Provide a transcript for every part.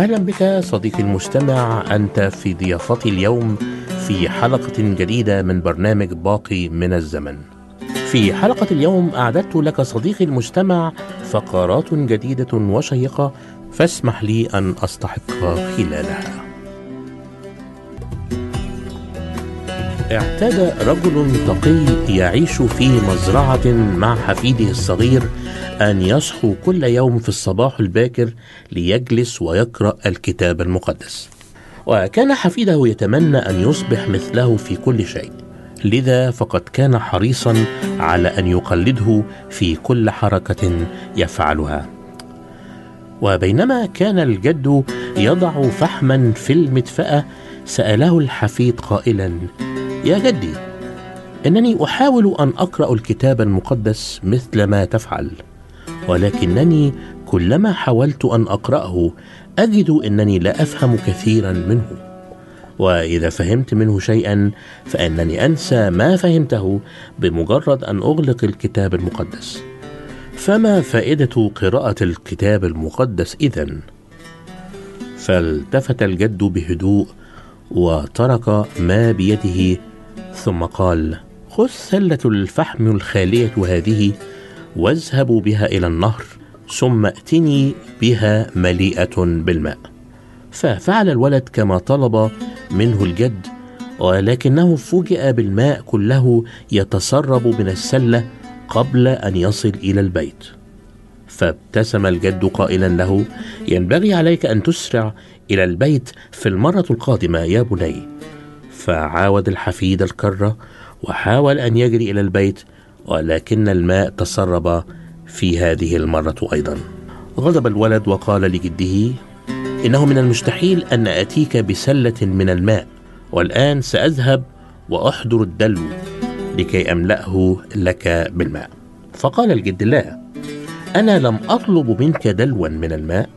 أهلا بك صديقي المستمع أنت في ضيافتي اليوم في حلقة جديدة من برنامج باقي من الزمن. في حلقة اليوم أعددت لك صديقي المستمع فقرات جديدة وشيقة فاسمح لي أن أستحق خلالها. اعتاد رجل تقي يعيش في مزرعة مع حفيده الصغير أن يصحو كل يوم في الصباح الباكر ليجلس ويقرأ الكتاب المقدس. وكان حفيده يتمنى أن يصبح مثله في كل شيء. لذا فقد كان حريصا على أن يقلده في كل حركة يفعلها. وبينما كان الجد يضع فحما في المدفأة سأله الحفيد قائلا يا جدي إنني أحاول أن أقرأ الكتاب المقدس مثل ما تفعل ولكنني كلما حاولت أن أقرأه أجد إنني لا أفهم كثيرا منه. وإذا فهمت منه شيئا فإنني أنسى ما فهمته بمجرد أن أغلق الكتاب المقدس. فما فائدة قراءة الكتاب المقدس اذن فالتفت الجد بهدوء وترك ما بيده ثم قال خذ سلة الفحم الخالية هذه واذهبوا بها إلى النهر ثم ائتني بها مليئة بالماء. ففعل الولد كما طلب منه الجد ولكنه فوجئ بالماء كله يتسرب من السلة قبل أن يصل إلى البيت. فابتسم الجد قائلا له ينبغي عليك أن تسرع إلى البيت في المرة القادمة يا بني. فعاود الحفيد الكرة وحاول أن يجري إلى البيت ولكن الماء تسرب في هذه المرة أيضا. غضب الولد وقال لجده إنه من المستحيل أن آتيك بسلة من الماء والآن سأذهب وأحضر الدلو لكي أملأه لك بالماء. فقال الجد لا أنا لم أطلب منك دلوا من الماء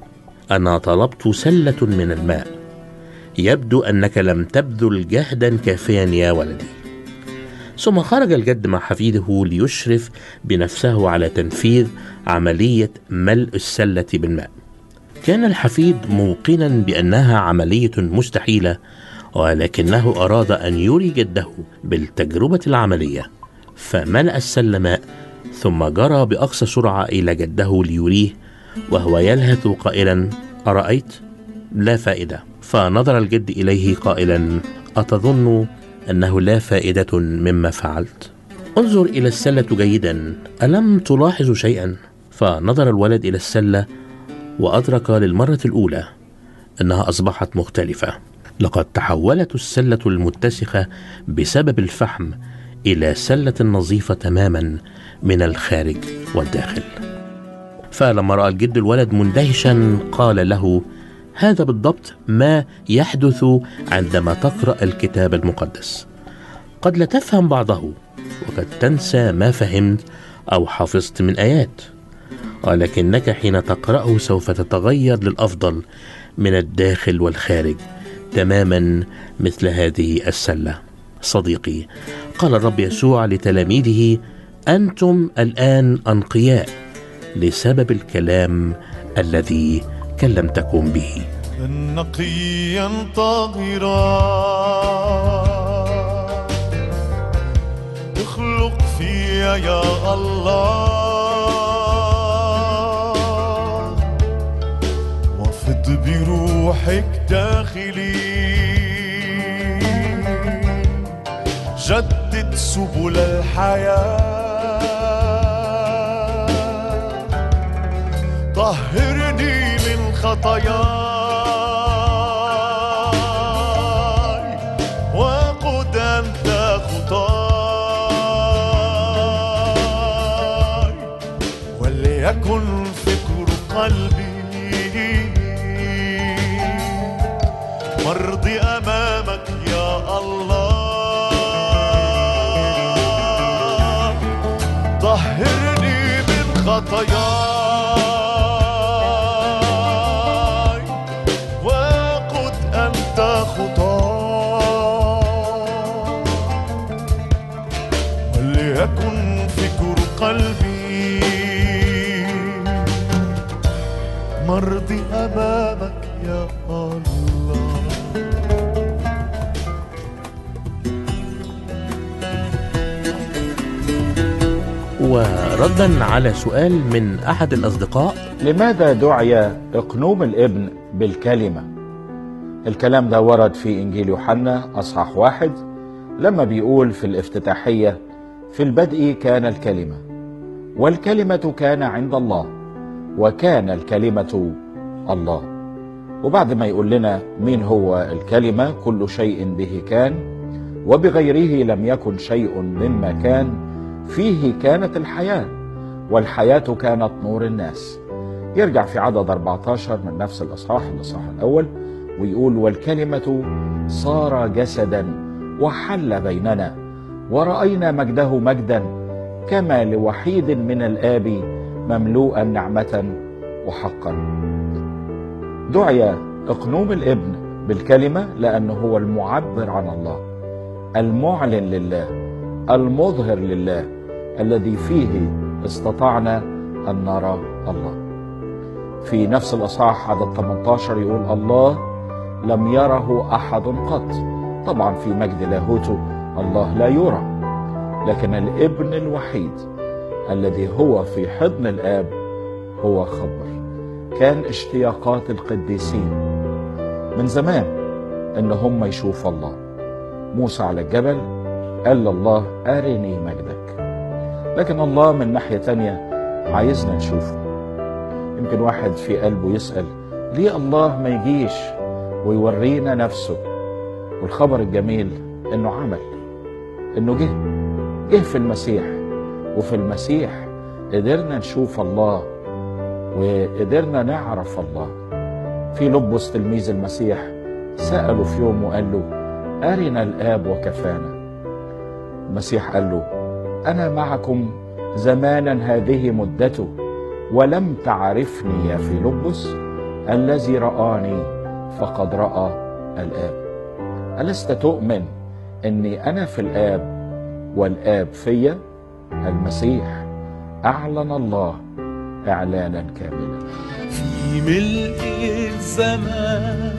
أنا طلبت سلة من الماء. يبدو أنك لم تبذل جهدا كافيا يا ولدي. ثم خرج الجد مع حفيده ليشرف بنفسه على تنفيذ عملية ملء السلة بالماء. كان الحفيد موقنا بأنها عملية مستحيلة ولكنه أراد أن يري جده بالتجربة العملية فملأ السلة ماء ثم جرى بأقصى سرعة إلى جده ليريه وهو يلهث قائلا أرأيت؟ لا فائدة. فنظر الجد إليه قائلا أتظن أنه لا فائدة مما فعلت؟ انظر إلى السلة جيدا ألم تلاحظ شيئا؟ فنظر الولد إلى السلة وأدرك للمرة الأولى أنها أصبحت مختلفة. لقد تحولت السلة المتسخة بسبب الفحم إلى سلة نظيفة تماما من الخارج والداخل. فلما رأى الجد الولد مندهشا قال له هذا بالضبط ما يحدث عندما تقرأ الكتاب المقدس. قد لا تفهم بعضه وقد تنسى ما فهمت أو حفظت من آيات. ولكنك حين تقرأه سوف تتغير للأفضل من الداخل والخارج تماما مثل هذه السلة. صديقي قال الرب يسوع لتلاميذه أنتم الآن أنقياء لسبب الكلام الذي كلمتكم به. نقيا طاهرا اخلق فيا يا الله. وفض بروحك داخلي. جدد سبل الحياة. طهرني خطاياي. وقد خطاي وليكن فكر قلبي مرضي أمامك يا الله. وردا على سؤال من أحد الأصدقاء. لماذا دعي اقنوم الابن بالكلمة؟ الكلام ده ورد في إنجيل يوحنا أصحاح واحد. لما بيقول في الافتتاحية في البدء كان الكلمة والكلمة كان عند الله. وكان الكلمة الله. وبعد ما يقول لنا مين هو الكلمة كل شيء به كان وبغيره لم يكن شيء مما كان فيه كانت الحياة والحياة كانت نور الناس. يرجع في عدد 14 من نفس الأصحاح الأصحاح الأول ويقول والكلمة صار جسدا وحل بيننا ورأينا مجده مجدا كما لوحيد من الآب مملوءا نعمة وحقا. دعي اقنوم الابن بالكلمة لأنه هو المعبر عن الله المعلن لله المظهر لله الذي فيه استطعنا أن نرى الله. في نفس الأصحاح عدد 18 يقول الله لم يره أحد قط. طبعا في مجد لاهوته الله لا يرى لكن الابن الوحيد الذي هو في حضن الآب هو خبر كان اشتياقات القديسين من زمان إن هم يشوفوا الله. موسى على الجبل قال لله أرني مجدك. لكن الله من ناحية تانية عايزنا نشوفه. يمكن واحد في قلبه يسأل ليه الله ما يجيش ويورينا نفسه؟ والخبر الجميل إنه عمل إنه جه جه في المسيح. وفي المسيح قدرنا نشوف الله وقدرنا نعرف الله. في لبس تلميذ المسيح سأله في يوم وقال له أرنا الآب وكفانا. المسيح قال له أنا معكم زمانا هذه مدته ولم تعرفني يا فيلبس الذي رآني فقد رأى الآب. ألست تؤمن أني أنا في الآب والآب فيا؟ المسيح. أعلن الله إعلانا كاملا. في ملء الزمان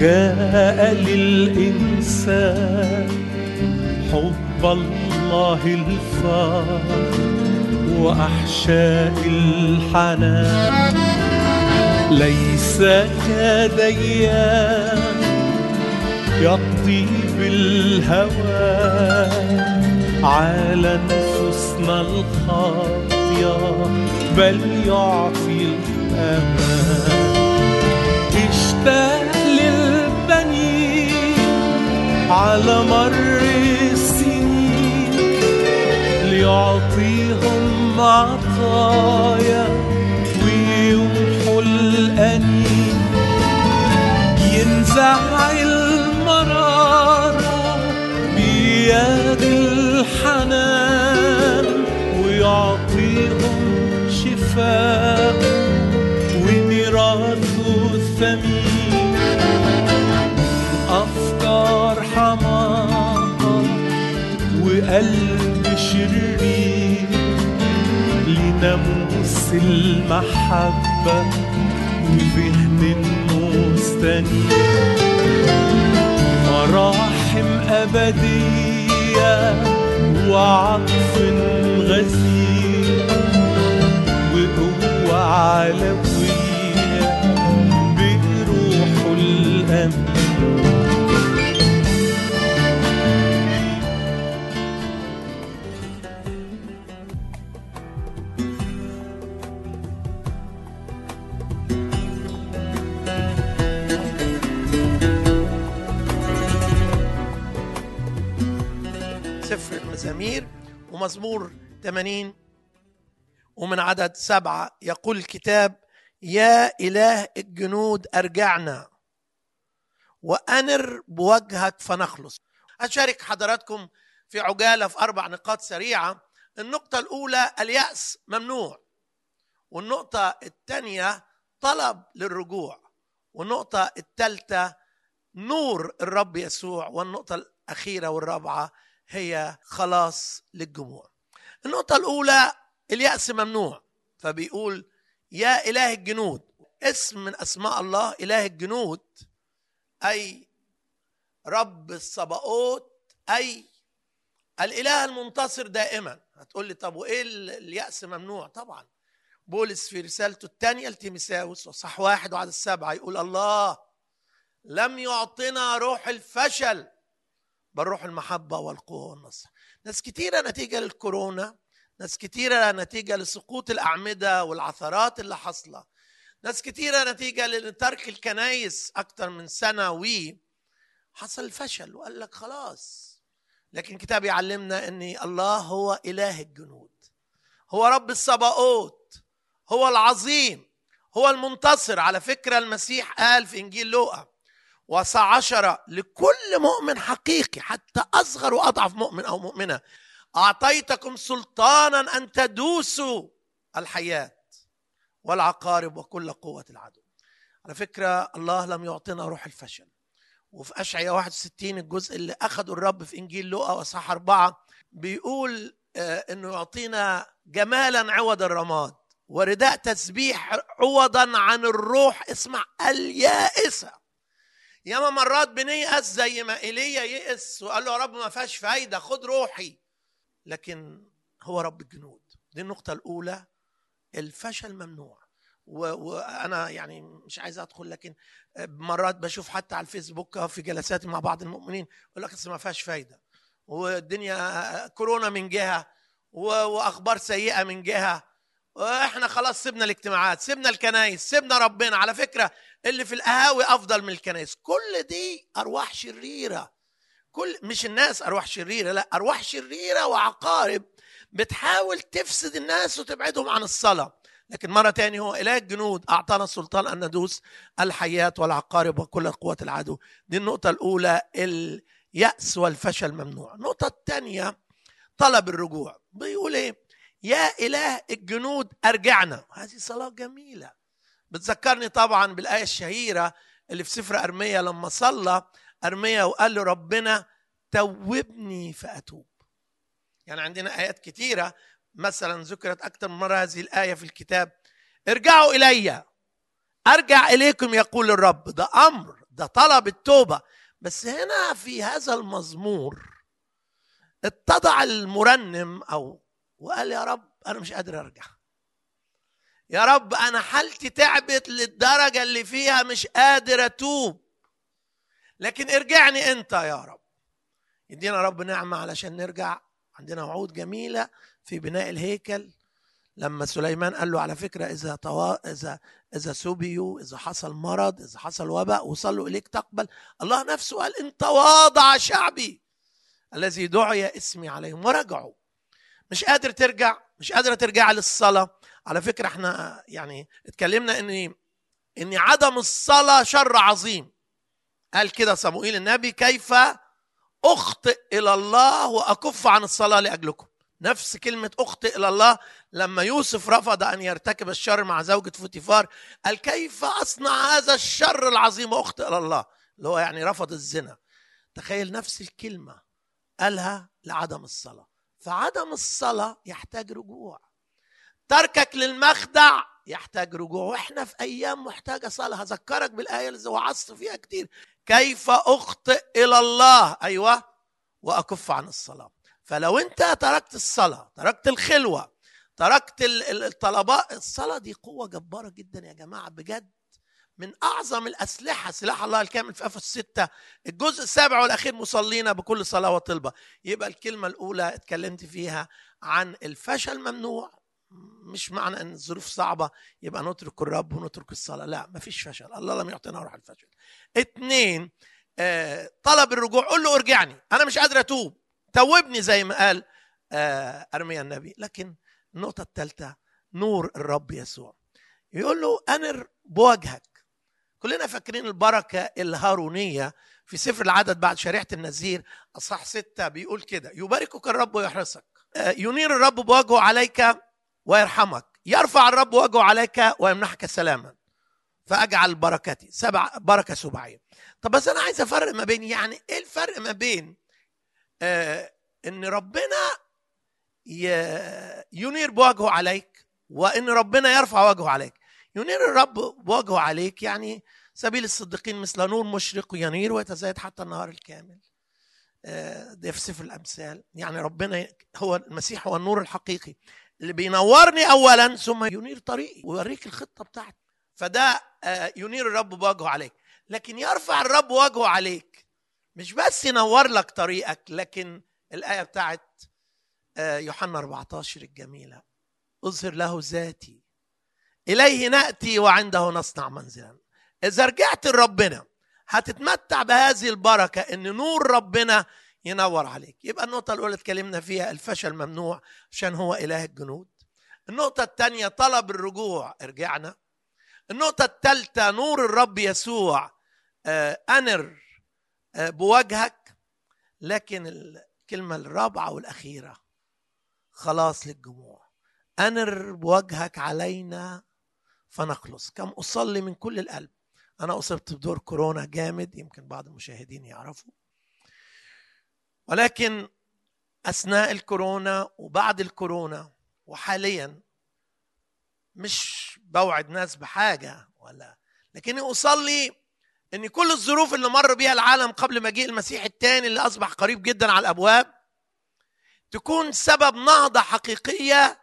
جاء للإنسان حب الله الفار وأحشاء الحنان. ليس كديان يقضي بالهوى. على نفوسنا الخاطية بل يعطي الأمان. اشتاق للبنين على مر السنين ليعطيهم عطايا ويمحو الأنين. ينزع المرارة بيد الحنان ويعطيهم شفاء وميراثه الثمين أفكار حماقة وقلب شرير لناموس المحبة وذهن مستنير مراحم أبدية walk through المزامير ومزمور 80 ومن عدد سبعة يقول الكتاب يا إله الجنود أرجعنا وأنر بوجهك فنخلص. أشارك حضراتكم في عجالة في أربع نقاط سريعة. النقطة الأولى اليأس ممنوع. والنقطة الثانية طلب للرجوع. والنقطة الثالثة نور الرب يسوع. والنقطة الأخيرة والرابعة هي خلاص للجموع النقطة الأولى اليأس ممنوع فبيقول يا إله الجنود اسم من أسماء الله إله الجنود أي رب الصباؤوت أي الإله المنتصر دائما. هتقول لي طب وإيه اليأس ممنوع؟ طبعا. بولس في رسالته الثانية لتيمساوس وصح واحد وعدد السبعة يقول الله لم يعطنا روح الفشل. بل روح المحبة والقوة والنصر. ناس كتيرة نتيجة للكورونا ناس كتيرة نتيجة لسقوط الأعمدة والعثرات اللي حصلة ناس كتيرة نتيجة لترك الكنايس أكتر من سنة وي حصل فشل وقال لك خلاص. لكن الكتاب يعلمنا أن الله هو إله الجنود. هو رب الصباؤوت هو العظيم. هو المنتصر. على فكرة المسيح قال في إنجيل لوقا وسعشرة لكل مؤمن حقيقي حتى أصغر وأضعف مؤمن أو مؤمنة. أعطيتكم سلطانا أن تدوسوا الحياة والعقارب وكل قوة العدو. على فكرة الله لم يعطينا روح الفشل. وفي أشعياء 61 الجزء اللي أخده الرب في إنجيل لوقا وصح أربعة بيقول آه إنه يعطينا جمالا عوض الرماد ورداء تسبيح عوضا عن الروح. اسمع اليائسة. ياما مرات بنيأس زي ما إيليا يئس وقال له يا رب ما فيهاش فايدة خد روحي. لكن هو رب الجنود. دي النقطة الأولى. الفشل ممنوع. وأنا يعني مش عايز أدخل لكن مرات بشوف حتى على الفيسبوك في جلساتي مع بعض المؤمنين يقول لك أصل ما فيهاش فايدة. والدنيا كورونا من جهة وأخبار سيئة من جهة. وإحنا خلاص سيبنا الاجتماعات سيبنا الكنايس سيبنا ربنا. على فكرة اللي في القهاوي أفضل من الكنائس. كل دي أرواح شريرة. كل مش الناس أرواح شريرة لا أرواح شريرة وعقارب بتحاول تفسد الناس وتبعدهم عن الصلاة. لكن مرة تاني هو إله الجنود أعطانا السلطان أن ندوس الحياة والعقارب وكل قوة العدو. دي النقطة الأولى اليأس والفشل ممنوع. النقطة الثانية طلب الرجوع. بيقول إيه؟ يا إله الجنود أرجعنا. هذه صلاة جميلة. بتذكرني طبعا بالآية الشهيرة اللي في سفر أرميا لما صلى أرميا وقال له ربنا توبني فأتوب. يعني عندنا آيات كتيرة مثلا ذكرت أكثر من مرة هذه الآية في الكتاب. ارجعوا إلي. أرجع إليكم يقول الرب. ده أمر ده طلب التوبة. بس هنا في هذا المزمور اتضع المرنم أو وقال يا رب أنا مش قادر أرجع. يا رب أنا حالتي تعبت للدرجة اللي فيها مش قادر أتوب. لكن ارجعني أنت يا رب. يدينا رب نعمة علشان نرجع. عندنا وعود جميلة في بناء الهيكل. لما سليمان قال له على فكرة إذا توا... إذا إذا سبيوا إذا حصل مرض إذا حصل وباء وصلوا إليك تقبل. الله نفسه قال إن تواضع شعبي الذي دعي إسمي عليهم ورجعوا. مش قادر ترجع مش قادره ترجع للصلاة. على فكرة إحنا يعني اتكلمنا إن إن عدم الصلاة شر عظيم. قال كده صموئيل النبي كيف أخطئ إلى الله وأكف عن الصلاة لأجلكم. نفس كلمة أخطئ إلى الله لما يوسف رفض أن يرتكب الشر مع زوجة فوتيفار قال كيف أصنع هذا الشر العظيم وأخطئ إلى الله؟ اللي هو يعني رفض الزنا. تخيل نفس الكلمة قالها لعدم الصلاة. فعدم الصلاة يحتاج رجوع. تركك للمخدع يحتاج رجوع. وإحنا في أيام محتاجة صلاة. هذكرك بالآية اللي وعظت فيها كتير. كيف أخطئ إلى الله؟ أيوه. وأكف عن الصلاة. فلو أنت تركت الصلاة تركت الخلوة تركت الطلبات الصلاة دي قوة جبارة جدا يا جماعة. بجد. من أعظم الأسلحة سلاح الله الكامل في أفس 6 الجزء السابع والأخير مصلين بكل صلاة وطلبة. يبقى الكلمة الأولى اتكلمت فيها عن الفشل ممنوع مش معنى إن الظروف صعبة يبقى نترك الرب ونترك الصلاة. لا مفيش فشل. الله لم يعطينا روح الفشل. اتنين آه طلب الرجوع. قول له ارجعني. أنا مش قادر أتوب. توبني زي ما قال آه أرميا النبي. لكن النقطة الثالثه نور الرب يسوع. يقول له أنر بوجهك. كلنا فاكرين البركة الهارونية في سفر العدد بعد شريعه النذير أصحاح ستة بيقول كده يباركك الرب ويحرسك. آه ينير الرب بوجهه عليك ويرحمك. يرفع الرب وجهه عليك ويمنحك سلاما. فأجعل بركتي. سبع بركة سبعيه طب بس أنا عايز أفرق ما بين يعني إيه الفرق ما بين آه إن ربنا ينير بوجهه عليك وإن ربنا يرفع وجهه عليك. ينير الرب بوجهه عليك يعني سبيل الصديقين مثل نور مشرق ينير ويتزايد حتى النهار الكامل. آه ده في سفر الأمثال. يعني ربنا هو المسيح هو النور الحقيقي اللي بينورني اولا ثم ينير طريقي ويوريك الخطة بتاعتي. فده ينير الرب بوجهه عليك. لكن يرفع الرب وجهه عليك مش بس ينور لك طريقك لكن الآية بتاعت يوحنا 14 الجميلة أظهر له ذاتي إليه نأتي وعنده نصنع منزلا. إذا رجعت لربنا هتتمتع بهذه البركة إن نور ربنا ينور عليك. يبقى النقطة الأولى اتكلمنا فيها الفشل ممنوع عشان هو إله الجنود. النقطة الثانية طلب الرجوع. ارجعنا. النقطة الثالثة نور الرب يسوع. آه أنر آه بوجهك. لكن الكلمة الرابعة والأخيرة خلاص للجموع. أنر بوجهك علينا فنخلص كم أصلي من كل القلب. أنا أصبت بدور كورونا جامد يمكن بعض المشاهدين يعرفوا. ولكن أثناء الكورونا وبعد الكورونا وحاليا مش بوعد ناس بحاجة ولا لكني أصلي إن كل الظروف اللي مر بيها العالم قبل مجيء المسيح الثاني اللي أصبح قريب جدا على الأبواب تكون سبب نهضة حقيقية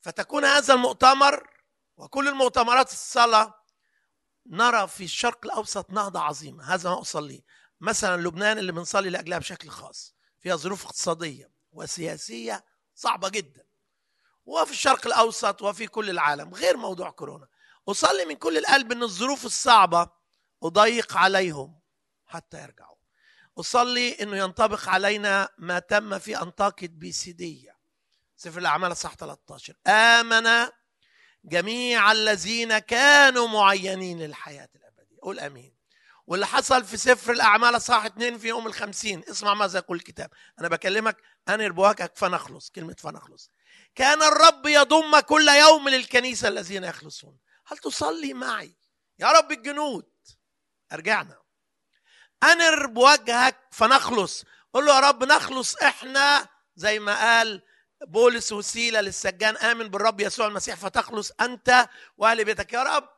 فتكون هذا المؤتمر وكل المؤتمرات الصلاه نرى في الشرق الأوسط نهضة عظيمة. هذا ما اصليه مثلا لبنان اللي بنصلي لأجلها بشكل خاص. فيها ظروف اقتصادية وسياسية صعبة جدا. وفي الشرق الأوسط وفي كل العالم. غير موضوع كورونا. أصلي من كل القلب إن الظروف الصعبة أضيق عليهم حتى يرجعوا. أصلي إنه ينطبق علينا ما تم في انطاكية بيسيديه سفر الأعمال صح 13 آمن جميع الذين كانوا معينين للحياة الأبدية. قول آمين. واللي حصل في سفر الأعمال صح اتنين في يوم الخمسين. اسمع ماذا يقول الكتاب. أنا بكلمك أنر بوجهك فنخلص كلمة فنخلص. كان الرب يضم كل يوم للكنيسة الذين يخلصون. هل تصلي معي؟ يا رب الجنود. أرجعنا. أنر بوجهك فنخلص. قل له يا رب نخلص إحنا زي ما قال بولس وسيلة للسجان آمن بالرب يسوع المسيح فتخلص أنت وأهل بيتك. يا رب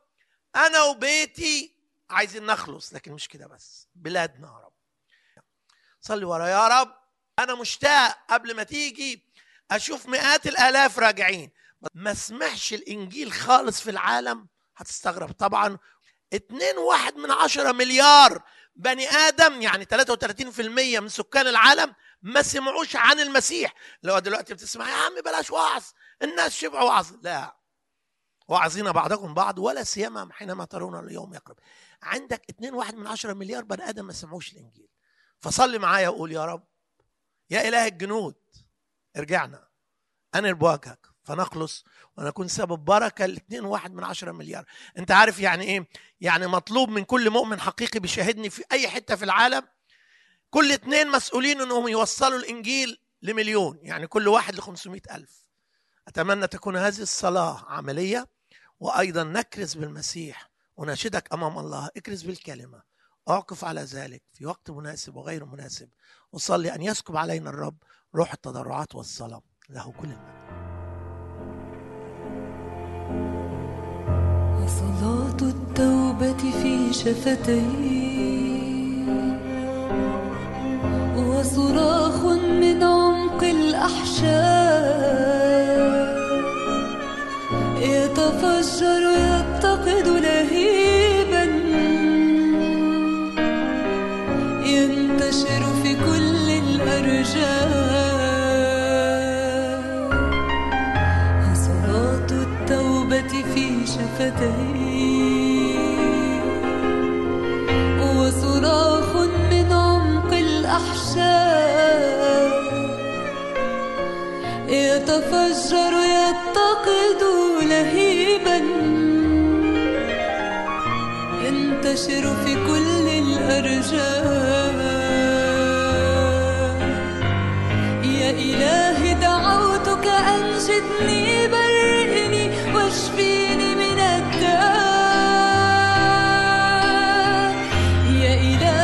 أنا وبيتي عايزين نخلص لكن مش كده بس بلادنا يا رب. صلي ورا يا رب. أنا مشتاق قبل ما تيجي أشوف مئات الآلاف راجعين. ما اسمعش الإنجيل خالص في العالم هتستغرب. طبعا اتنين واحد من عشرة مليار بني آدم يعني 33% من سكان العالم ما سمعوش عن المسيح. لو دلوقتي بتسمع يا عم بلاش وعظ الناس شبعوا وعظ. لا واعظين بعضكم بعض ولا سيما حينما ترون اليوم يقرب. عندك 2 واحد من عشرة مليار بني آدم ما سمعوش الإنجيل. فصلي معايا وقول يا رب يا إله الجنود ارجعنا. انر بواجهك فنخلص ونكون سبب بركة لاثنين واحد من عشرة مليار. انت عارف يعني إيه؟ يعني مطلوب من كل مؤمن حقيقي بيشاهدني في أي حتة في العالم كل اثنين مسؤولين انهم يوصلوا الإنجيل لمليون يعني كل واحد ل ألف. أتمنى تكون هذه الصلاة عملية وأيضا نكرز بالمسيح وناشدك أمام الله. اكرز بالكلمة. أعكف على ذلك في وقت مناسب وغير مناسب. وصلي أن يسكب علينا الرب روح التضرعات والصلاه له كل المجد. وصلاة التوبة في شفتي وصراخ من عمق الأحشاء. يتفجر يتقد لهيبا. ينتشر في كل الأرجاء. صلاة التوبة في شفتي وصراخ من عمق الأحشاء. يتفجر يتقد لهيبا. ينتشر في كل الأرجاء. يا إلهي دعوتك أنجدني 你的。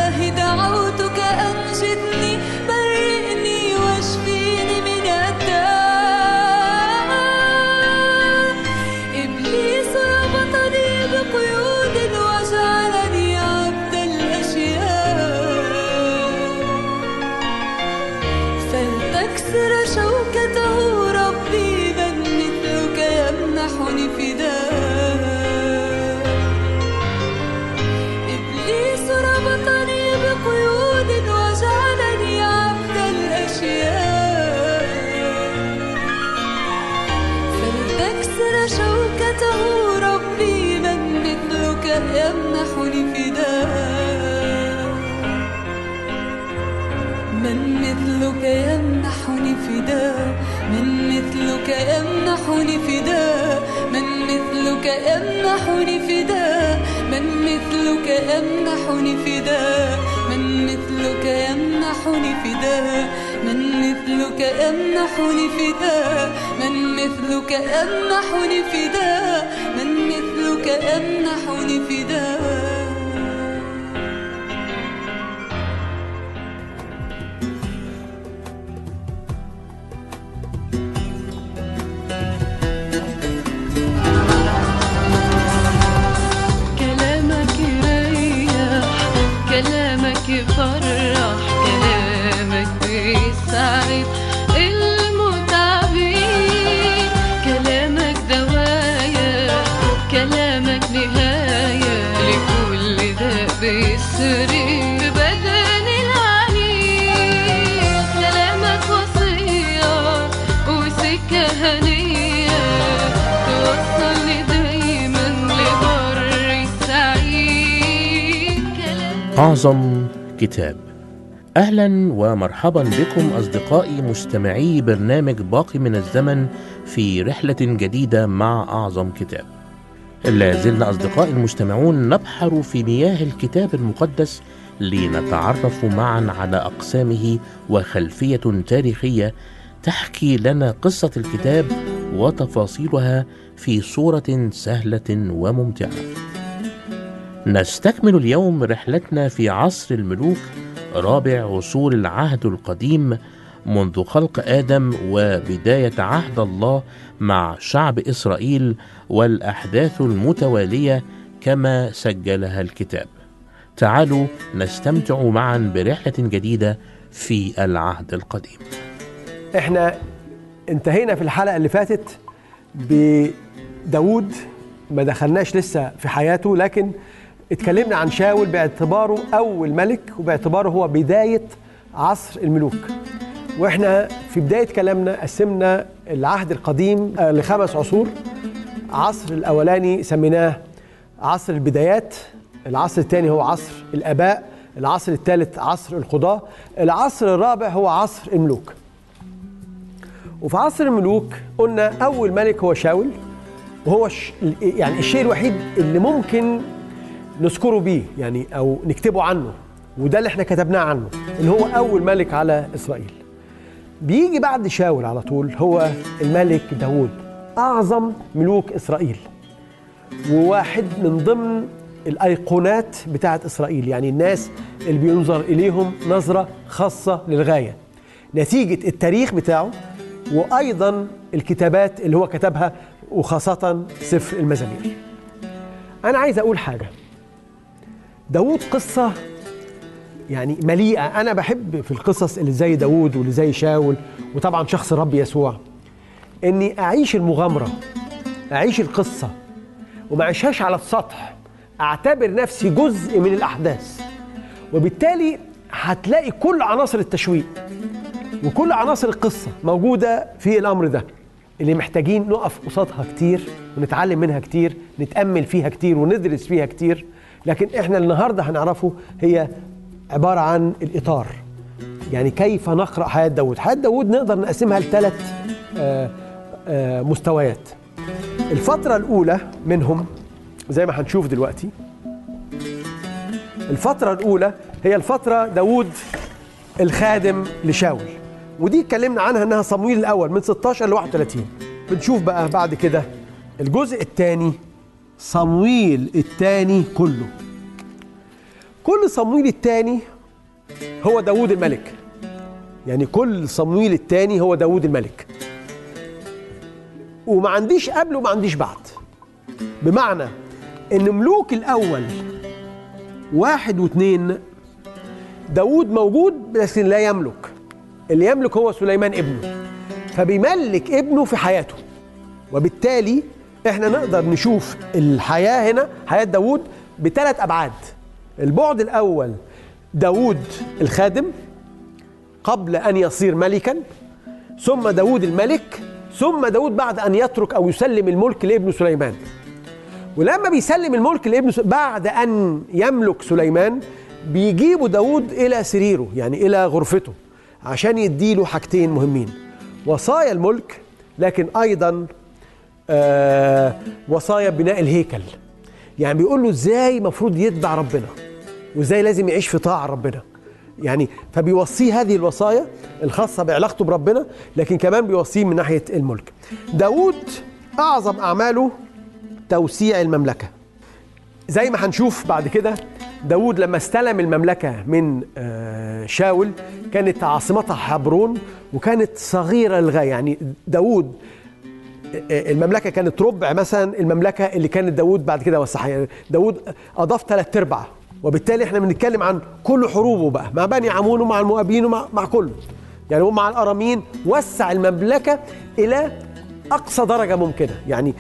يمنحني فداء من مثلك يمنحني فداء من مثلك يمنحني فداء من مثلك يمنحني فداء من مثلك يمنحني أعظم كتاب. أهلا ومرحبا بكم أصدقائي مستمعي برنامج باقي من الزمن في رحلة جديدة مع أعظم كتاب. لا زلنا أصدقائي المستمعون نبحر في مياه الكتاب المقدس لنتعرف معا على أقسامه وخلفية تاريخية تحكي لنا قصة الكتاب وتفاصيلها في صورة سهلة وممتعة. نستكمل اليوم رحلتنا في عصر الملوك رابع عصور العهد القديم منذ خلق آدم وبداية عهد الله مع شعب إسرائيل والأحداث المتوالية كما سجلها الكتاب. تعالوا نستمتع معا برحلة جديدة في العهد القديم. إحنا انتهينا في الحلقة اللي فاتت بداود ما دخلناش لسه في حياته لكن اتكلمنا عن شاول باعتباره أول ملك وباعتباره هو بداية عصر الملوك وإحنا في بداية كلامنا قسمنا العهد القديم آه، لخمس عصور عصر الأولاني سميناه عصر البدايات العصر الثاني هو عصر الآباء العصر الثالث عصر القضاة العصر الرابع هو عصر الملوك وفي عصر الملوك قلنا أول ملك هو شاول وهو. يعني الشيء الوحيد اللي ممكن نذكره بيه يعني أو نكتبه عنه. وده اللي إحنا كتبناه عنه اللي هو أول ملك على إسرائيل. بيجي بعد شاول على طول هو الملك داود أعظم ملوك إسرائيل وواحد من ضمن الأيقونات بتاعة إسرائيل يعني الناس اللي بينظر إليهم نظرة خاصة للغاية. نتيجة التاريخ بتاعه وأيضا الكتابات اللي هو كتبها وخاصة سفر المزامير. أنا عايز أقول حاجة. داود قصة يعني مليئة. أنا بحب في القصص اللي زي داود واللي زي شاول وطبعا شخص الرب يسوع إني أعيش المغامرة أعيش القصة وما أعيشهاش على السطح أعتبر نفسي جزء من الأحداث وبالتالي هتلاقي كل عناصر التشويق وكل عناصر القصة موجودة في الأمر ده اللي محتاجين نقف قصادها كتير ونتعلم منها كتير نتأمل فيها كتير وندرس فيها كتير. لكن إحنا النهاردة هنعرفه هي عبارة عن الإطار. يعني كيف نقرأ حياة داود حياة داود نقدر نقسمها لثلاث آه، آه، مستويات. الفترة الأولى منهم زي ما هنشوف دلوقتي. الفترة الأولى هي الفترة داود الخادم لشاول. ودي اتكلمنا عنها إنها صمويل الأول من 16 ل 31 بنشوف بقى بعد كده الجزء الثاني صمويل الثاني كله. كل صمويل الثاني هو داود الملك. يعني كل صمويل الثاني هو داود الملك. وما عنديش قبل وما عنديش بعد. بمعنى إن ملوك الأول واحد واثنين داود موجود لكن لا يملك. اللي يملك هو سليمان ابنه. فبيملك ابنه في حياته. وبالتالي إحنا نقدر نشوف الحياة هنا حياة داود بثلاث أبعاد. البعد الأول داود الخادم قبل أن يصير ملكا ثم داود الملك ثم داود بعد أن يترك أو يسلم الملك لابنه سليمان. ولما بيسلم الملك لابنه س- بعد أن يملك سليمان بيجيبوا داود إلى سريره يعني إلى غرفته عشان يديله حاجتين مهمين. وصايا الملك لكن أيضا وصايا بناء الهيكل. يعني بيقول له إزاي مفروض يتبع ربنا؟ وإزاي لازم يعيش في طاعة ربنا؟ يعني فبيوصيه هذه الوصايا الخاصة بعلاقته بربنا لكن كمان بيوصيه من ناحية الملك. داود أعظم أعماله توسيع المملكة. زي ما هنشوف بعد كده داود لما استلم المملكة من آه، شاول كانت عاصمتها حبرون وكانت صغيرة للغاية. يعني داود المملكة كانت ربع مثلا المملكة اللي كانت داود بعد كده وسعها. يعني داود أضاف ثلاث أرباع وبالتالي إحنا بنتكلم عن كل حروبه بقى مع بني عمون ومع المؤابين ومع مع كله. يعني ومع الأرامين وسع المملكة إلى أقصى درجة ممكنة. يعني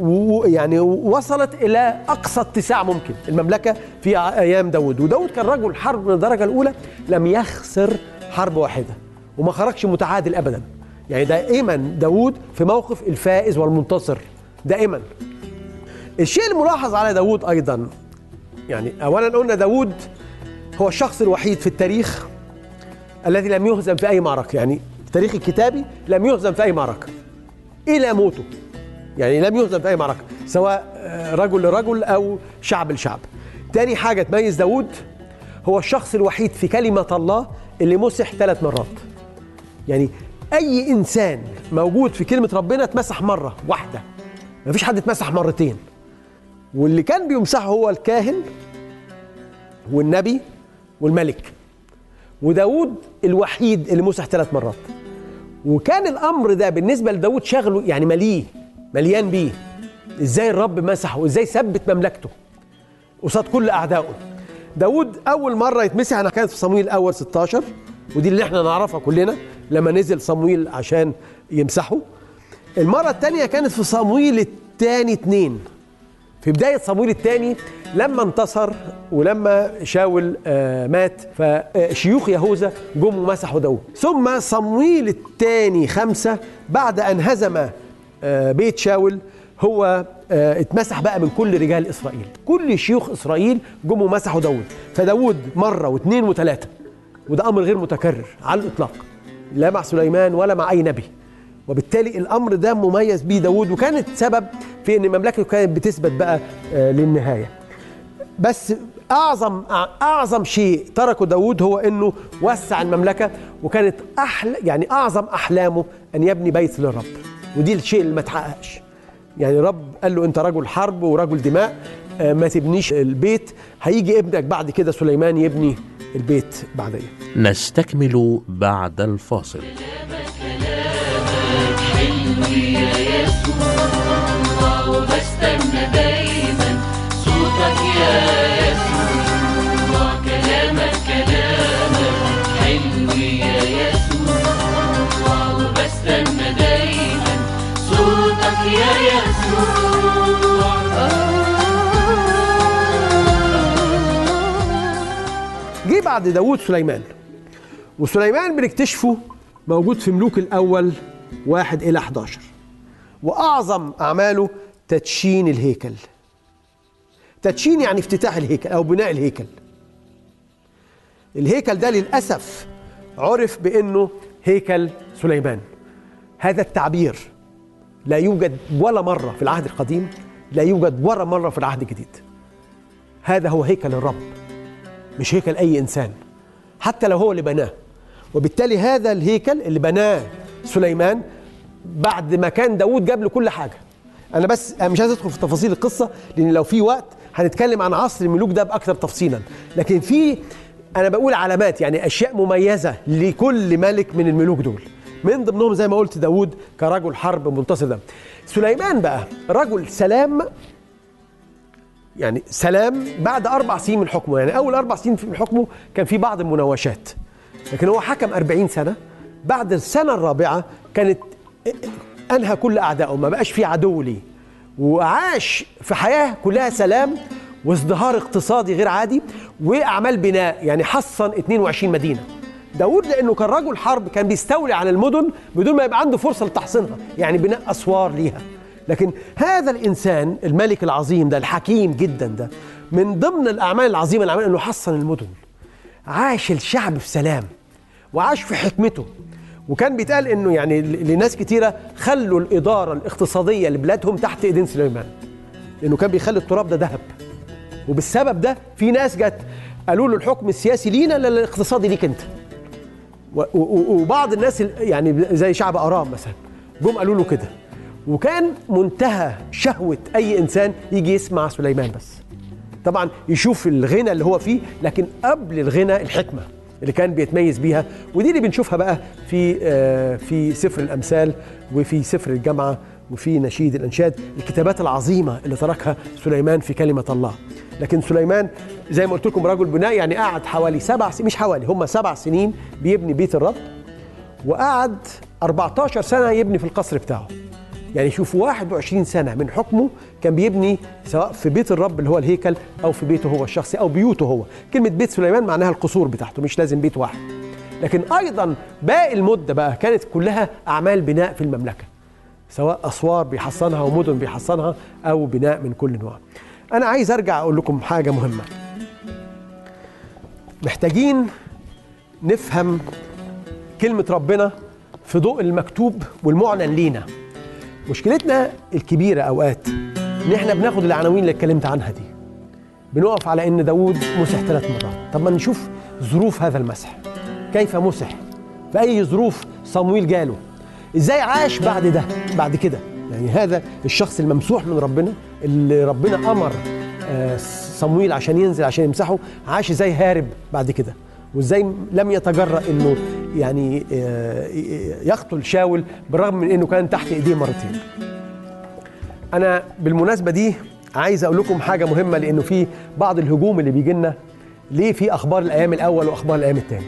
و- يعني وصلت إلى أقصى اتساع ممكن. المملكة في أيام داود وداود كان رجل حرب من الدرجة الأولى لم يخسر حرب واحدة وما خرجش متعادل ابدا. يعني دائما داود في موقف الفائز والمنتصر دائما. الشيء الملاحظ على داود أيضا يعني اولا قلنا داود هو الشخص الوحيد في التاريخ الذي لم يهزم في أي معركة يعني التاريخ الكتابي لم يهزم في أي معركة إلى موته يعني لم يهزم في أي معركة سواء آه، رجل لرجل أو شعب لشعب. تاني حاجة تميز داود هو الشخص الوحيد في كلمة الله اللي مسح ثلاث مرات. يعني أي إنسان موجود في كلمة ربنا اتمسح مرة واحدة مفيش حد اتمسح مرتين. واللي كان بيمسحه هو الكاهن والنبي والملك. وداود الوحيد اللي مسح ثلاث مرات. وكان الأمر ده بالنسبة لداود شغله يعني مليه مليان بيه. إزاي الرب مسحه؟ إزاي ثبت مملكته؟ قصاد كل أعدائه. داود أول مرة يتمسح أنا كانت في صمويل الأول 16 ودي اللي إحنا نعرفها كلنا. لما نزل صمويل عشان يمسحه. المرة الثانية كانت في صمويل الثاني اتنين. في بداية صمويل الثاني لما انتصر ولما شاول آه، مات فشيوخ يهوذا جم ومسحوا داود ثم صمويل الثاني خمسة بعد أن هزم آه، بيت شاول هو آه، اتمسح بقى من كل رجال إسرائيل. كل شيوخ إسرائيل جم ومسحوا داود فداود مرة واثنين وثلاثة وده أمر غير متكرر على الإطلاق. لا مع سليمان ولا مع أي نبي. وبالتالي الأمر ده مميز بيه داود وكانت سبب في إن مملكته كانت بتثبت بقى آه، للنهاية. بس أعظم أعظم شيء تركه داود هو إنه وسع المملكة وكانت أحلى يعني أعظم أحلامه أن يبني بيت للرب. ودي الشيء اللي ما اتحققش. يعني الرب قال له أنت رجل حرب ورجل دماء آه، ما تبنيش البيت هيجي ابنك بعد كده سليمان يبني البيت بعدين. نستكمل بعد الفاصل. وبستنى دايما صوتك يا يسوع كلامك كلامك حلو يا يسوع وبستنى دايما صوتك يا يسوع بعد داوود سليمان. وسليمان بنكتشفه موجود في ملوك الأول واحد إلى 11 وأعظم أعماله تدشين الهيكل. تدشين يعني افتتاح الهيكل أو بناء الهيكل. الهيكل ده للأسف عرف بأنه هيكل سليمان. هذا التعبير لا يوجد ولا مرة في العهد القديم لا يوجد ولا مرة في العهد الجديد. هذا هو هيكل الرب. مش هيكل أي إنسان حتى لو هو اللي بناه. وبالتالي هذا الهيكل اللي بناه سليمان بعد ما كان داود جاب له كل حاجة. أنا بس أنا مش عايز أدخل في تفاصيل القصة لأن لو في وقت هنتكلم عن عصر الملوك ده بأكثر تفصيلا. لكن في أنا بقول علامات يعني أشياء مميزة لكل ملك من الملوك دول. من ضمنهم زي ما قلت داود كرجل حرب منتصر ده سليمان بقى رجل سلام يعني سلام بعد أربع سنين من حكمه. يعني أول أربع سنين من حكمه كان في بعض المناوشات. لكن هو حكم أربعين سنة. بعد السنة الرابعة كانت أنهى كل أعدائه ما بقاش في عدو ليه. وعاش في حياة كلها سلام وازدهار اقتصادي غير عادي وأعمال بناء. يعني حصن 22 مدينة. داود لأنه كان رجل حرب كان بيستولي على المدن بدون ما يبقى عنده فرصة لتحصينها. يعني بناء أسوار ليها. لكن هذا الإنسان الملك العظيم ده الحكيم جدا ده من ضمن الأعمال العظيمة اللي عملها أنه حصن المدن. عاش الشعب في سلام وعاش في حكمته. وكان بيتقال إنه يعني لناس كتيرة خلوا الإدارة الاقتصادية لبلادهم تحت إيدين سليمان. لأنه كان بيخلي التراب ده ذهب. وبالسبب ده في ناس جت قالوا له الحكم السياسي لينا لا الاقتصادي ليك أنت. وبعض الناس ال- يعني زي شعب آرام مثلا جم قالوا له كده. وكان منتهى شهوة أي إنسان يجي يسمع سليمان بس. طبعا يشوف الغنى اللي هو فيه لكن قبل الغنى الحكمة اللي كان بيتميز بيها. ودي اللي بنشوفها بقى في آه، في سفر الأمثال وفي سفر الجامعة وفي نشيد الإنشاد الكتابات العظيمة اللي تركها سليمان في كلمة الله. لكن سليمان زي ما قلت لكم رجل بناء يعني قعد حوالي سبع سنين مش حوالي هم سبع سنين بيبني بيت الرب وقعد 14 سنة يبني في القصر بتاعه. يعني شوف 21 سنة من حكمه كان بيبني سواء في بيت الرب اللي هو الهيكل أو في بيته هو الشخصي أو بيوته هو. كلمة بيت سليمان معناها القصور بتاعته مش لازم بيت واحد. لكن أيضا باقي المدة بقى كانت كلها أعمال بناء في المملكة سواء أسوار بيحصنها ومدن بيحصنها أو بناء من كل نوع. أنا عايز أرجع أقول لكم حاجة مهمة. محتاجين نفهم كلمة ربنا في ضوء المكتوب والمعلن لينا. مشكلتنا الكبيرة أوقات إن إحنا بناخد العناوين اللي اتكلمت عنها دي بنقف على إن داوود مسح ثلاث مرات. طب ما نشوف ظروف هذا المسح. كيف مسح؟ في أي ظروف صمويل جاله؟ إزاي عاش بعد ده بعد كده؟ يعني هذا الشخص الممسوح من ربنا اللي ربنا أمر آه، صمويل عشان ينزل عشان يمسحه عاش إزاي هارب بعد كده؟ وازاي لم يتجرأ إنه يعني آه، يقتل شاول بالرغم من إنه كان تحت إيديه مرتين. أنا بالمناسبة دي عايز أقول لكم حاجة مهمة لأنه في بعض الهجوم اللي بيجي لنا ليه في أخبار الأيام الأول وأخبار الأيام الثاني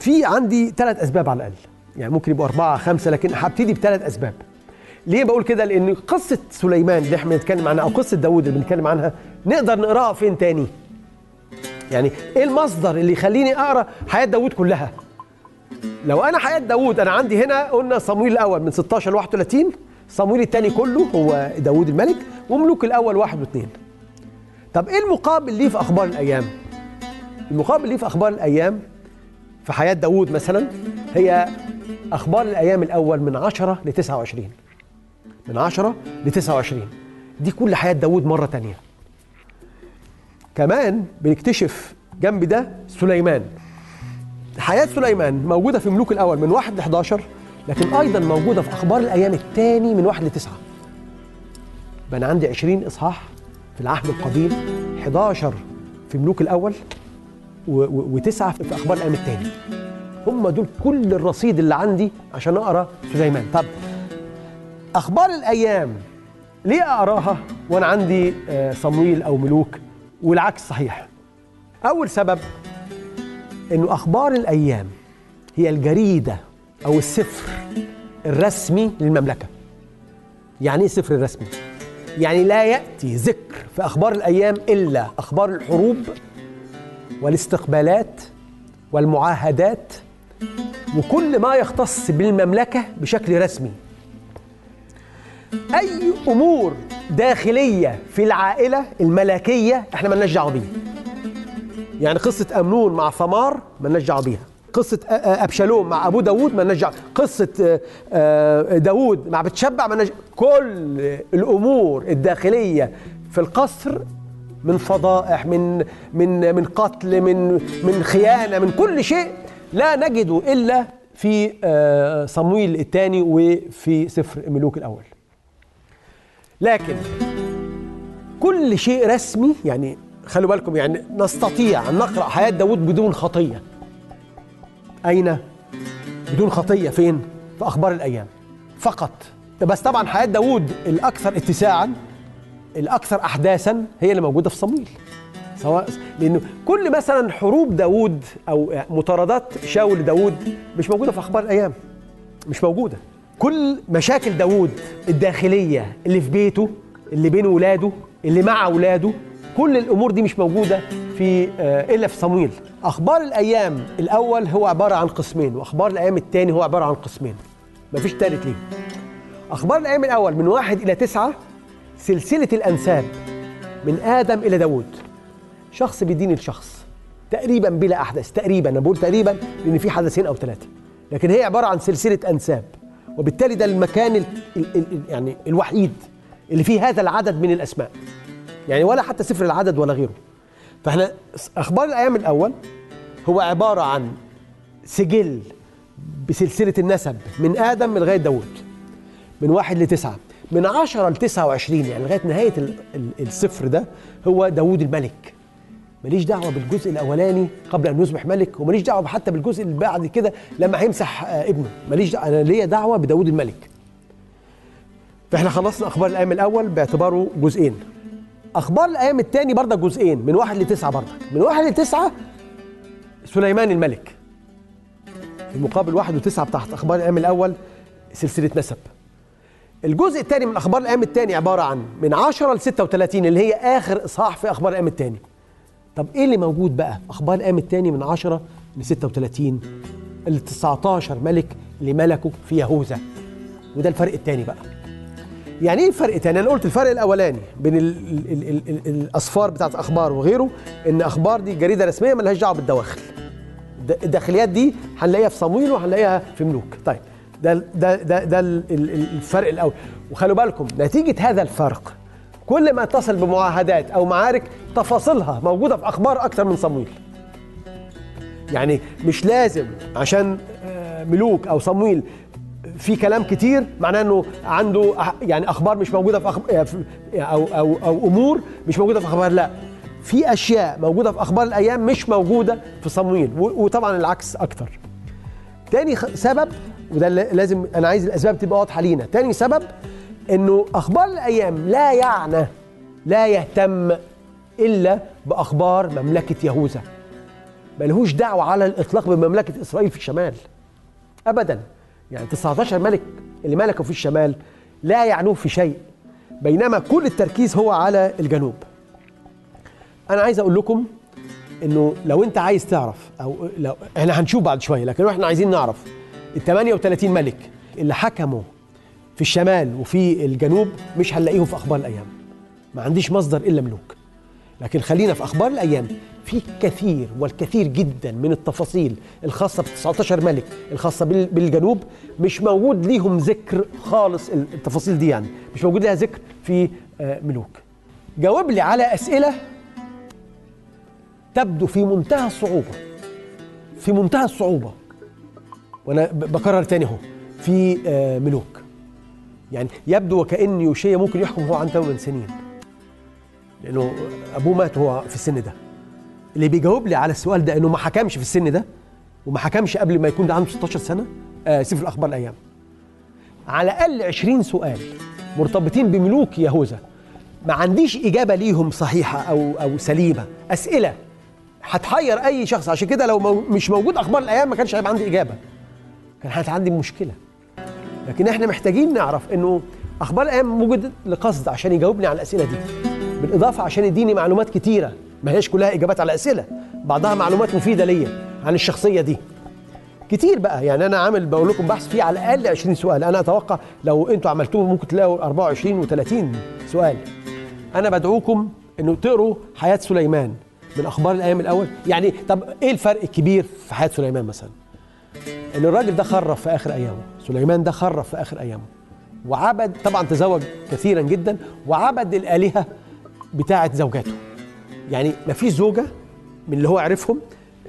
في عندي ثلاث أسباب على الأقل يعني ممكن يبقوا أربعة خمسة لكن هبتدي بثلاث أسباب. ليه بقول كده؟ لأن قصة سليمان اللي إحنا بنتكلم عنها أو قصة داوود اللي بنتكلم عنها نقدر نقراها فين تاني؟ يعني إيه المصدر اللي يخليني أقرأ حياة داوود كلها؟ لو أنا حياة داوود أنا عندي هنا قلنا صمويل الأول من 16 ل 31 صمويل الثاني كله هو داوود الملك وملوك الأول واحد واثنين. طب إيه المقابل ليه في أخبار الأيام؟ المقابل ليه في أخبار الأيام في حياة داوود مثلا؟ هي أخبار الأيام الأول من 10 ل 29 من 10 ل 29 دي كل حياة داوود مرة تانية. كمان بنكتشف جنب ده سليمان. حياة سليمان موجودة في ملوك الأول من واحد ل 11 لكن أيضا موجودة في أخبار الأيام الثاني من واحد لتسعة يبقى أنا عندي 20 إصحاح في العهد القديم 11 في ملوك الأول وتسعة في أخبار الأيام الثاني. هم دول كل الرصيد اللي عندي عشان أقرأ سليمان. طب أخبار الأيام ليه أقراها وأنا عندي آه، صمويل أو ملوك؟ والعكس صحيح. أول سبب إنه أخبار الأيام هي الجريدة أو السفر الرسمي للمملكة. يعني إيه السفر الرسمي يعني لا يأتي ذكر في أخبار الأيام إلا أخبار الحروب والاستقبالات والمعاهدات وكل ما يختص بالمملكة بشكل رسمي. أي أمور داخلية في العائلة الملكية إحنا مالناش دعوة بيها. يعني قصة أمنون مع ثمار مالناش دعوة بيها. قصة أبشالوم مع أبو داوود مالناش دعوة. قصة داوود مع بتشبع مالناش كل الأمور الداخلية في القصر من فضائح من من من قتل من من خيانة من كل شيء لا نجده إلا في صمويل الثاني وفي سفر ملوك الأول. لكن كل شيء رسمي يعني خلوا بالكم يعني نستطيع أن نقرأ حياة داود بدون خطية. أين؟ بدون خطية فين؟ في أخبار الأيام. فقط. بس طبعا حياة داود الأكثر اتساعا الأكثر أحداثا هي اللي موجودة في صمويل. سواء لأنه كل مثلا حروب داود أو مطاردات شاول داود مش موجودة في أخبار الأيام. مش موجودة. كل مشاكل داود الداخلية اللي في بيته اللي بين ولاده اللي مع ولاده كل الأمور دي مش موجودة في آه، إلا في صمويل. أخبار الأيام الأول هو عبارة عن قسمين وأخبار الأيام الثاني هو عبارة عن قسمين. مفيش تالت ليه أخبار الأيام الأول من واحد إلى تسعة سلسلة الأنساب من آدم إلى داود شخص بيدين الشخص تقريبا بلا أحداث تقريبا أنا بقول تقريبا لأن في حدثين أو ثلاثة لكن هي عبارة عن سلسلة أنساب. وبالتالي ده المكان ال ال ال يعني الوحيد اللي فيه هذا العدد من الأسماء. يعني ولا حتى سفر العدد ولا غيره. فإحنا أخبار الأيام الأول هو عبارة عن سجل بسلسلة النسب من آدم لغاية داود من واحد لتسعة. من عشرة لتسعة وعشرين. يعني لغاية نهاية ال- ال- السفر ده هو داود الملك. ماليش دعوة بالجزء الأولاني قبل أن يصبح ملك وماليش دعوة حتى بالجزء اللي بعد كده لما هيمسح آه، ابنه. ماليش دعوة أنا ليا دعوة بداود الملك. فإحنا خلصنا أخبار الأيام الأول باعتباره جزئين. أخبار الأيام الثاني برضه جزئين من واحد لتسعة برضه. من واحد لتسعة سليمان الملك. في المقابل واحد وتسعة بتاعت أخبار الأيام الأول سلسلة نسب. الجزء الثاني من أخبار الأيام الثاني عبارة عن من 10 ل 36 اللي هي آخر إصحاح في أخبار الأيام الثاني طب إيه اللي موجود بقى؟ في أخبار الأيام الثاني من 10 ل 36 ال 19 ملك اللي ملكوا في يهوذا. وده الفرق الثاني بقى. يعني إيه الفرق الثاني؟ أنا قلت الفرق الأولاني بين ال ال ال ال ال الاصفار بتاعت أخبار وغيره إن أخبار دي جريدة رسمية ملهاش دعوة بالدواخل. الد- الداخليات دي هنلاقيها في صمويل وهنلاقيها في ملوك. طيب ده ده ده, ده ال- ال- ال- الفرق الأول. وخلوا بالكم نتيجة هذا الفرق كل ما اتصل بمعاهدات أو معارك تفاصيلها موجودة في أخبار أكثر من صمويل. يعني مش لازم عشان آه، ملوك أو صمويل في كلام كتير معناه إنه عنده يعني أخبار مش موجودة في, أخب... آه، أو أو أو أمور مش موجودة في أخبار لا. في أشياء موجودة في أخبار الأيام مش موجودة في صمويل وطبعا العكس أكتر. تاني سبب وده لازم أنا عايز الأسباب تبقى واضحة لينا. تاني سبب إنه أخبار الأيام لا يعنى لا يهتم إلا بأخبار مملكة يهوذا. ملهوش دعوة على الإطلاق بمملكة إسرائيل في الشمال ابدا. يعني 19 ملك اللي ملكوا في الشمال لا يعنوه في شيء بينما كل التركيز هو على الجنوب. أنا عايز أقول لكم إنه لو أنت عايز تعرف أو لو إحنا هنشوف بعد شوية لكن إحنا عايزين نعرف ال 38 ملك اللي حكموا في الشمال وفي الجنوب مش هنلاقيهم في أخبار الأيام. ما عنديش مصدر إلا ملوك. لكن خلينا في أخبار الأيام. في كثير والكثير جدا من التفاصيل الخاصة ب 19 ملك الخاصة بال- بالجنوب مش موجود ليهم ذكر خالص التفاصيل دي يعني. مش موجود لها ذكر في آه، ملوك. جاوب لي على أسئلة تبدو في منتهى الصعوبة. في منتهى الصعوبة. وأنا بكرر تاني أهو. في آه، ملوك. يعني يبدو وكأن يوشيا ممكن يحكم هو عن 8 سنين. لأنه أبوه مات وهو في السن ده. اللي بيجاوب لي على السؤال ده إنه ما حكمش في السن ده وما حكمش قبل ما يكون ده عنده 16 سنة آه سفر الأخبار الأيام. على الأقل 20 سؤال مرتبطين بملوك يهوذا. ما عنديش إجابة ليهم صحيحة أو أو سليمة. أسئلة. هتحير أي شخص. عشان كده لو مش موجود أخبار الأيام ما كانش هيبقى عندي إجابة. كان هيبقى عندي مشكلة. لكن إحنا محتاجين نعرف انه أخبار الأيام وجدت لقصد عشان يجاوبني على الأسئلة دي. بالإضافة عشان يديني معلومات كتيرة ما هيش كلها إجابات على أسئلة بعضها معلومات مفيدة ليا عن الشخصية دي. كتير بقى يعني أنا عامل بقول لكم بحث فيه على الأقل 20 سؤال. أنا أتوقع لو أنتوا عملتوه ممكن تلاقوا 24 و30 سؤال. أنا بدعوكم إنه تقروا حياة سليمان من أخبار الأيام الأول. يعني طب إيه الفرق الكبير في حياة سليمان مثلا؟ إن الراجل ده خرف في آخر أيامه. سليمان ده خرف في آخر أيامه. وعبد طبعا تزوج كثيرا جدا وعبد الآلهة بتاعه زوجاته. يعني ما فيش زوجة من اللي هو عرفهم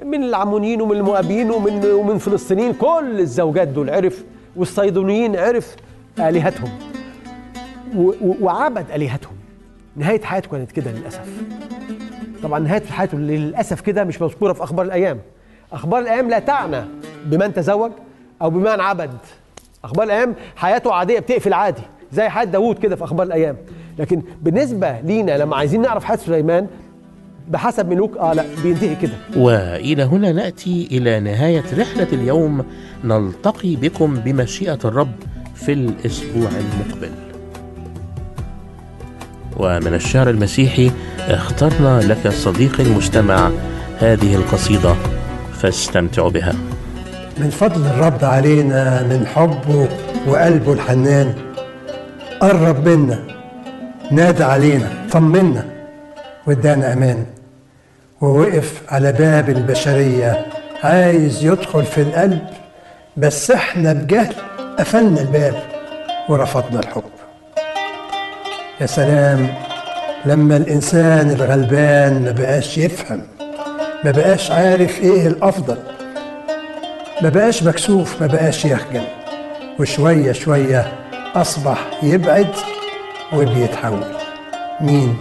من العمونيين ومن المؤابيين ومن ومن فلسطينيين كل الزوجات دول عرف والصيدونيين عرف و- وعبد آلهتهم. نهاية حياته كانت كده للأسف. طبعا نهاية حياته للأسف كده مش مذكورة في أخبار الأيام. أخبار الأيام لا تعنى بمن تزوج أو بمن عبد أخبار الأيام حياته عادية بتقفل عادي زي حياة داوود كده في أخبار الأيام. لكن بالنسبة لينا لما عايزين نعرف حياة سليمان بحسب ملوك آه لا بينتهي كده. وإلى هنا نأتي إلى نهاية رحلة اليوم. نلتقي بكم بمشيئة الرب في الأسبوع المقبل. ومن الشعر المسيحي اخترنا لك صديقي المستمع هذه القصيدة فاستمتعوا بها. من فضل الرب علينا من حبه وقلبه الحنان. قرب منا نادى علينا طمنا وادانا أمان. ووقف على باب البشرية عايز يدخل في القلب بس إحنا بجهل قفلنا الباب ورفضنا الحب. يا سلام لما الإنسان الغلبان ما بقاش يفهم ما بقاش عارف إيه الأفضل ما بقاش مكسوف ما بقاش يخجل. وشوية شوية أصبح يبعد وبيتحول. مين؟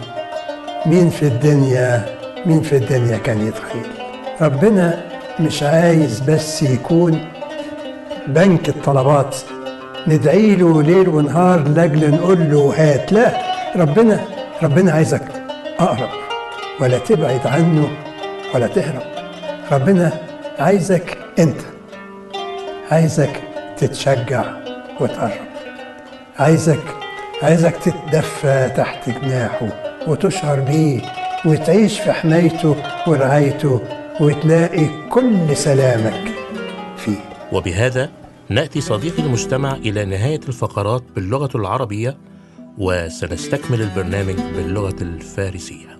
مين في الدنيا؟ مين في الدنيا كان يتخيل؟ ربنا مش عايز بس يكون بنك الطلبات. ندعي له ليل ونهار لأجل نقول له هات. لا ربنا ربنا عايزك أقرب ولا تبعد عنه ولا تهرب. ربنا عايزك أنت. عايزك تتشجع وتقرب. عايزك عايزك تتدفى تحت جناحه وتشعر بيه وتعيش في حمايته ورعايته وتلاقي كل سلامك فيه. وبهذا نأتي صديقي المستمع إلى نهاية الفقرات باللغة العربية وسنستكمل البرنامج باللغة الفارسية.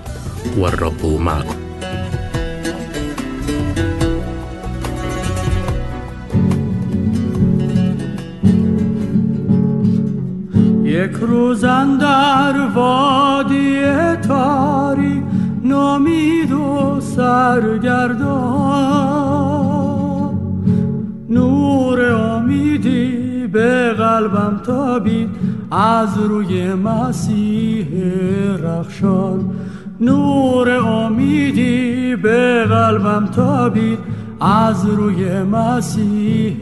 والرب معكم یک روز در وادی تاری سرگردان. نور امیدی به قلبم تابید از روی مسیح رخشان. نور امیدی به قلبم تابید. از روی مسیح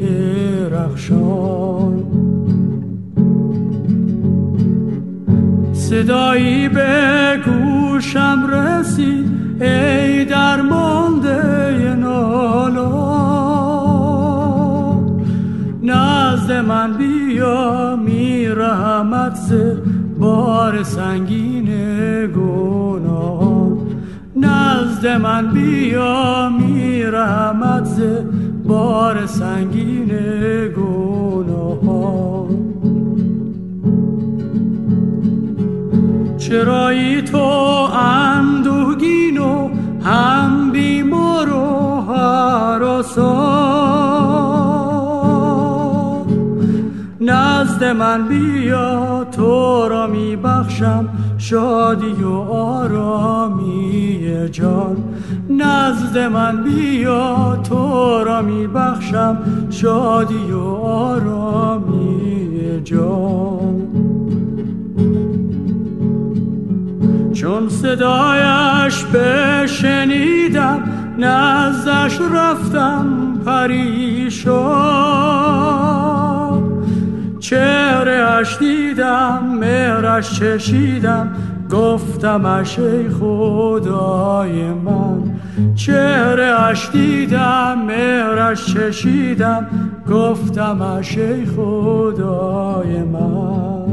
رخشان. صدایی به گوشم رسید. ای درمانده نالا نزد من بیا می رحمت ز بار سنگین گناهان نزد من بیا می رحمت ز بار سنگین گناهان. چرایی تو اندوگین و هم بیمار و هراسان نزد من بیا تو را می بخشم شادی و آرامی جان. نزد من بیا تو را می بخشم شادی و آرامی جان. چون صدایش بشنیدم نزدش رفتم پریشان. چهرهش دیدم مهرش چشیدم گفتمش ای خدای من. چهرهش دیدم مهرش چشیدم گفتمش ای خدای من.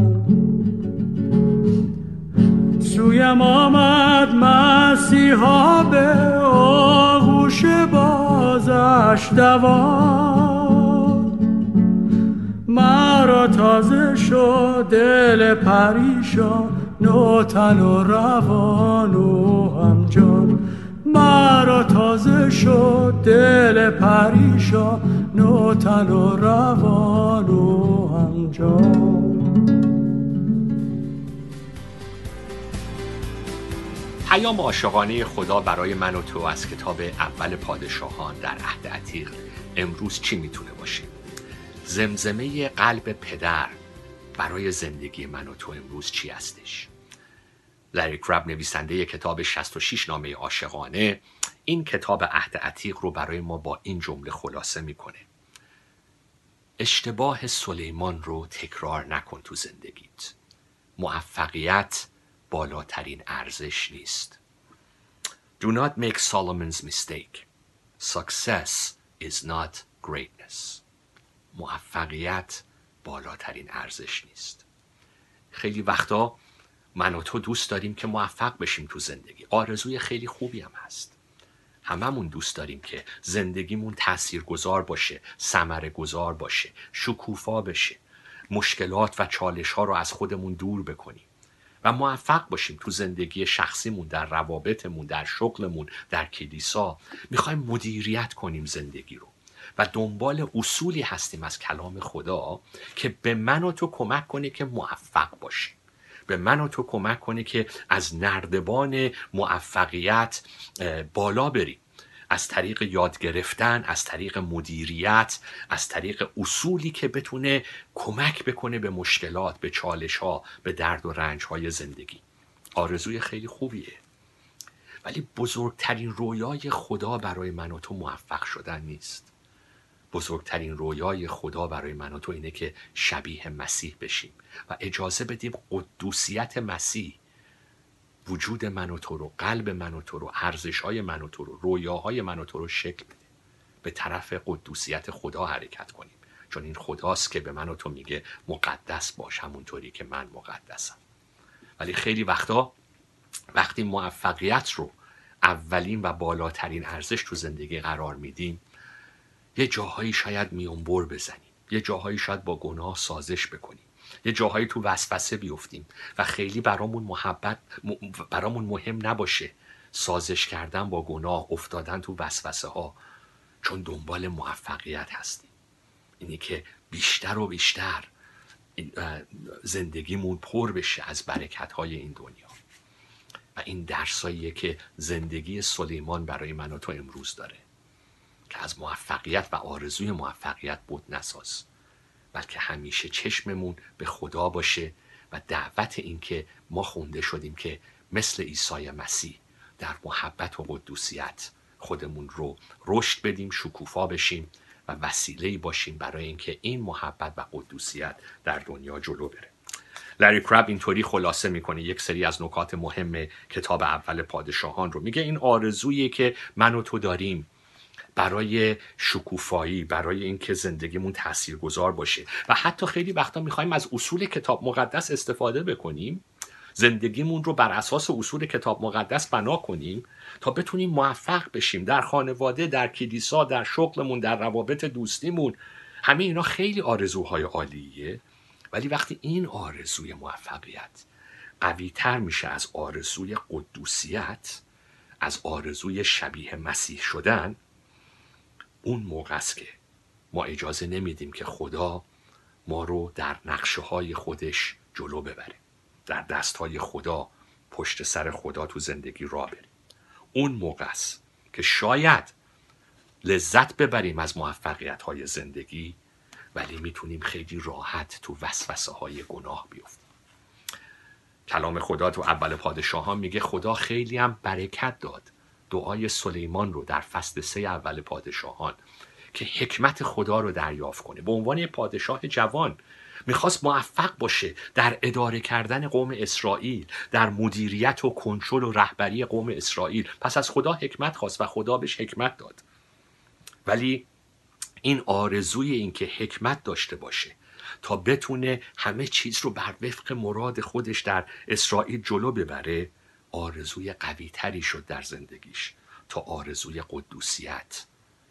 سویم آمد مسیحا به آغوش بازش دوان. مرا تازه شد دل پریشان نوتن و روان و همجان. مرا تازه شد دل پریشان نوتن و روان و همجان. پیام عاشقانه خدا برای من و تو از کتاب اول پادشاهان در عهد عتیق امروز چی می‌تونه باشه؟ زمزمه قلب پدر برای زندگی من و تو امروز چی هستش لری کرب نویسنده کتاب 66 نامه عاشقانه این کتاب عهد عتیق رو برای ما با این جمله خلاصه می‌کنه اشتباه سلیمان رو تکرار نکن تو زندگیت موفقیت بالاترین ارزش نیست Do not make Solomon's mistake. Success is not greatness. موفقیت بالاترین ارزش نیست. خیلی وقتا من و تو دوست داریم که موفق بشیم تو زندگی. آرزوی خیلی خوبی هم هست. هممون دوست داریم که زندگیمون تاثیرگذار باشه، ثمره گذار باشه، شکوفا بشه. مشکلات و چالش ها رو از خودمون دور بکنیم. و موفق باشیم تو زندگی شخصیمون در روابطمون در شغلمون در کلیسا می‌خوایم مدیریت کنیم زندگی رو و دنبال اصولی هستیم از کلام خدا که به من و تو کمک کنه که موفق باشیم به من و تو کمک کنه که از نردبان موفقیت بالا بریم از طریق یاد گرفتن از طریق مدیریت از طریق اصولی که بتونه کمک بکنه به مشکلات به چالش ها به درد و رنج های زندگی. آرزوی خیلی خوبیه. ولی بزرگترین رویای خدا برای من و تو موفق شدن نیست. بزرگترین رویای خدا برای من و تو اینه که شبیه مسیح بشیم و اجازه بدیم قدوسیت مسیح وجود من و تو رو قلب من و تو رو ارزش های من و تو رو رویاهای من و تو رو شکل بده. به طرف قدوسیت خدا حرکت کنیم. چون این خداست که به من و تو میگه مقدس باش همونطوری که من مقدسم. ولی خیلی وقتا وقتی موفقیت رو اولین و بالاترین ارزش تو زندگی قرار میدیم یه جاهایی شاید میونبر بزنیم. یه جاهایی شاید با گناه سازش بکنیم. یه جاهایی تو وسوسه بیفتیم و خیلی برامون محبت برامون مهم نباشه سازش کردن با گناه افتادن تو وسوسه ها چون دنبال موفقیت هستیم. اینی که بیشتر و بیشتر زندگیمون پر بشه از برکت های این دنیا. و این درساییه که زندگی سلیمان برای من و تو امروز داره. که از موفقیت و آرزوی موفقیت بت نساز. بلکه همیشه چشممون به خدا باشه و دعوت این که ما خونده شدیم که مثل عیسی مسیح در محبت و قدوسیت خودمون رو رشد بدیم شکوفا بشیم و وسیله باشیم برای اینکه این محبت و قدوسیت در دنیا جلو بره. لری کرب اینطوری خلاصه می‌کنه یک سری از نکات مهم کتاب اول پادشاهان رو. میگه این آرزویی که من و تو داریم. برای شکوفایی برای اینکه زندگیمون تاثیرگذار باشه. و حتی خیلی وقتا می‌خوایم از اصول کتاب مقدس استفاده بکنیم. زندگیمون رو بر اساس اصول کتاب مقدس بنا کنیم تا بتونیم موفق بشیم. در خانواده در کلیسا در شغلمون در روابط دوستیمون. همه اینا خیلی آرزوهای عالیه. ولی وقتی این آرزوی موفقیت قوی تر میشه از آرزوی قدوسیت از آرزوی شبیه مسیح شدن اون موقع است که ما اجازه نمیدیم که خدا ما رو در نقشه های خودش جلو ببره در دست های خدا پشت سر خدا تو زندگی را بریم اون موقع است که شاید لذت ببریم از موفقیت های زندگی ولی می‌تونیم خیلی راحت تو وسوسه های گناه بیفتیم. کلام خدا تو اول پادشاهان میگه خدا خیلی هم برکت داد. دعای سلیمان رو در فصل سه اول پادشاهان که حکمت خدا رو دریافت کنه. به عنوان پادشاه جوان می‌خواست موفق باشه در اداره کردن قوم اسرائیل در مدیریت و کنترل و رهبری قوم اسرائیل. پس از خدا حکمت خواست و خدا بهش حکمت داد. ولی این آرزوی این که حکمت داشته باشه تا بتونه همه چیز رو بر وفق مراد خودش در اسرائیل جلو ببره آرزوی قوی تری شد در زندگیش تا آرزوی قدوسیت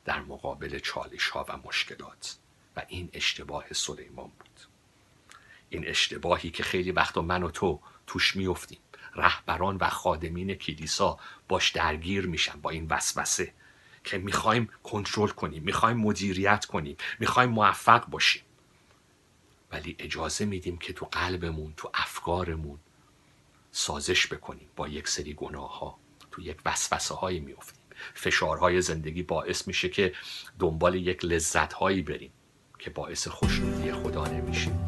در مقابل چالش ها و مشکلات. و این اشتباه سلیمان بود. این اشتباهی که خیلی وقتا من و تو توش میفتیم رهبران و خادمین کلیسا باش درگیر میشن با این وسوسه که می‌خوایم کنترل کنیم می‌خوایم مدیریت کنیم می‌خوایم موفق باشیم. ولی اجازه میدیم که تو قلبمون تو افکارمون سازش بکنیم با یک سری گناه ها تو یک وسوسه هایی میفتیم فشارهای زندگی باعث میشه که دنبال یک لذت هایی بریم که باعث خوشنودی خدا نمیشیم.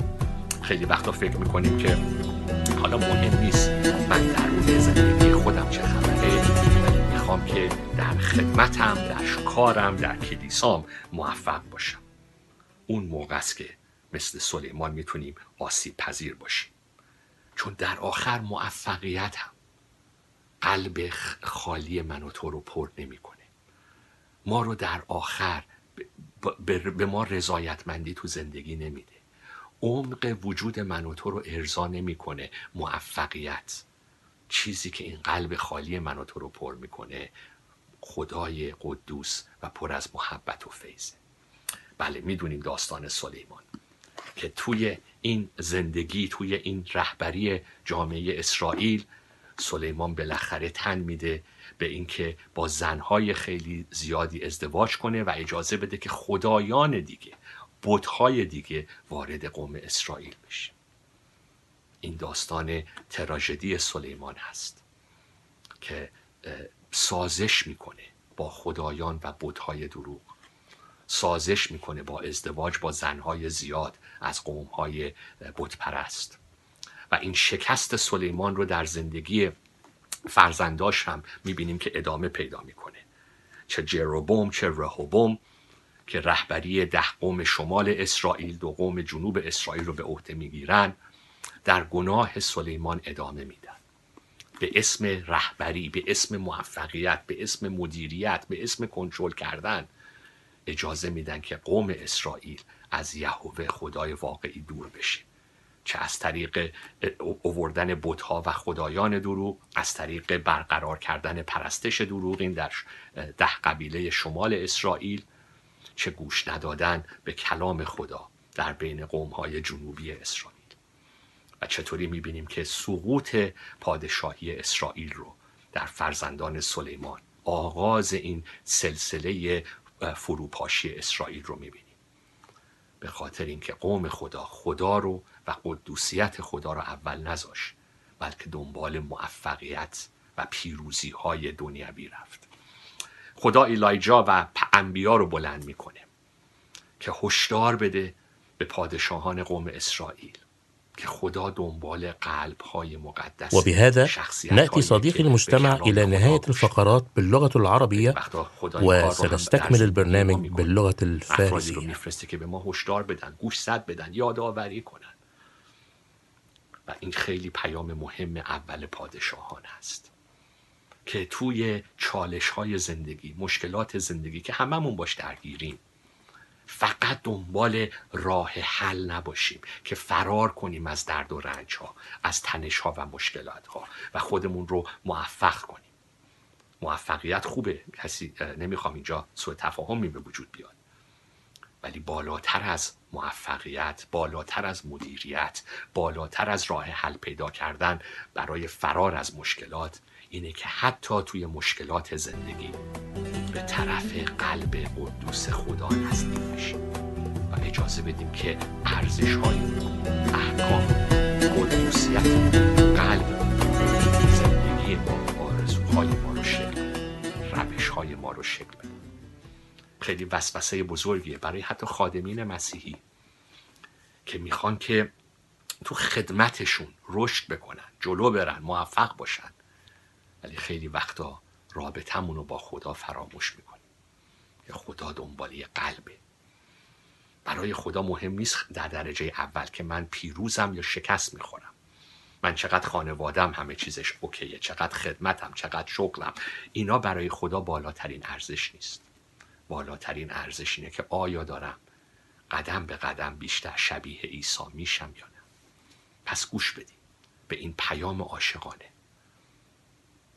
خیلی وقتا فکر می‌کنیم که حالا مهم نیست من در اون زندگی خودم چه خبره می‌خوام که در خدمتم در کارم در کلیسام موفق باشم. اون موقع است که مثل سلیمان می‌تونیم آسیب پذیر باشیم. چون در آخر موفقیت هم قلب خالی من و تو رو پر نمی‌کنه. ما رو در آخر به ما رضایتمندی تو زندگی نمیده. عمق وجود من و تو رو ارضا نمی‌کنه موفقیت. چیزی که این قلب خالی من و تو رو پر می‌کنه خدای قدوس و پر از محبت و فیضه. بله می‌دونیم داستان سلیمان. که توی این زندگی توی این رهبری جامعه اسرائیل سلیمان بالاخره تن میده به اینکه با زنهای خیلی زیادی ازدواج کنه و اجازه بده که خدایان دیگه بودهای دیگه وارد قوم اسرائیل بشه. این داستان تراژدی سلیمان هست که سازش می‌کنه با خدایان و بت‌های دروغ. سازش می‌کنه با ازدواج با زنهای زیاد از قومهای بت‌پرست و این شکست سلیمان رو در زندگی فرزنداش هم می‌بینیم که ادامه پیدا می‌کنه. چه یربعام چه رحبعام که رهبری ده قوم شمال اسرائیل دو قوم جنوب اسرائیل رو به عهده می‌گیرن در گناه سلیمان ادامه میدن. به اسم رهبری به اسم موفقیت به اسم مدیریت به اسم کنترل کردن اجازه میدن که قوم اسرائیل از یهوه خدای واقعی دور بشه. چه از طریق آوردن بتها و خدایان دروغ از طریق برقرار کردن پرستش دروغین در ده قبیله شمال اسرائیل چه گوش ندادن به کلام خدا در بین قومهای جنوبی اسرائیل. و چطوری می‌بینیم که سقوط پادشاهی اسرائیل رو در فرزندان سلیمان آغاز این سلسله فروپاشی اسرائیل رو می‌بینیم. به خاطر اینکه قوم خدا خدا رو و قدوسیت خدا رو اول نذاشت بلکه دنبال موفقیت و پیروزی های دنیوی رفت. خدا ایلایجا و انبیا رو بلند می‌کنه که هشدار بده به پادشاهان قوم اسرائیل. وبهذا نأتي صديق المجتمع إلى نهاية الفقرات باللغة العربية وسنستكمل البرنامج باللغة الفارسية. و این خیلی پیام مهم اول پادشاهان است که توی چالش های زندگی مشکلات زندگی که هممون باش درگیریم فقط دنبال راه حل نباشیم که فرار کنیم از درد و رنج ها از تنش ها و مشکلات ها و خودمون رو موفق کنیم. موفقیت خوبه. کسی نمی‌خوام اینجا سوء تفاهمی به وجود بیاد. ولی بالاتر از موفقیت بالاتر از مدیریت بالاتر از راه حل پیدا کردن برای فرار از مشکلات اینه که حتی توی مشکلات زندگی به طرف قلب قدوس خدا نزدیک بشیم و اجازه بدیم که ارزش های احکام قدوسیت قلب زندگی ما آرزوهای ما رو شکل. روش های ما رو شکل خیلی وسوسه بزرگیه. برای حتی خادمین مسیحی که می‌خوان که تو خدمتشون رشد بکنن جلو برن موفق باشن. ولی خیلی وقتا رابطمون رو با خدا فراموش می‌کنیم. که خدا دنبال یه قلبه. برای خدا مهم نیست در درجه اول که من پیروزم یا شکست می‌خورم. من چقدر خانوادم همه چیزش اوکیه. چقدر خدمتم چقدر شغلم. اینا برای خدا بالاترین ارزش نیست. بالاترین ارزش اینه که آیا دارم قدم به قدم بیشتر شبیه عیسی میشم یا نه. پس گوش بدیم به این پیام عاشقانه.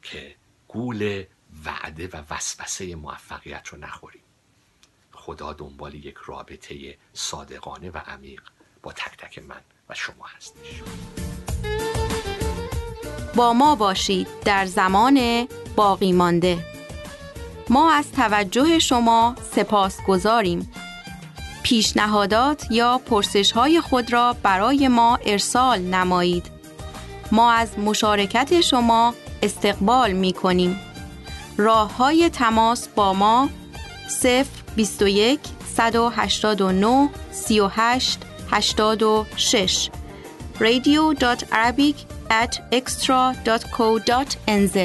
که گول وعده و وسوسه موفقیت رو نخوریم. خدا دنبال یک رابطه صادقانه و عمیق با تک تک من و شما هستش. با ما باشید در زمان باقی مانده. ما از توجه شما سپاس گذاریم. پیشنهادات یا پرسش های خود را برای ما ارسال نمایید. ما از مشارکت شما استقبال می کنیم راه های تماس با ما 0 21 189 38 86 radio.arabic at extra.co.nz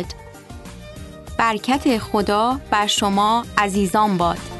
برکت خدا بر شما عزیزان باد.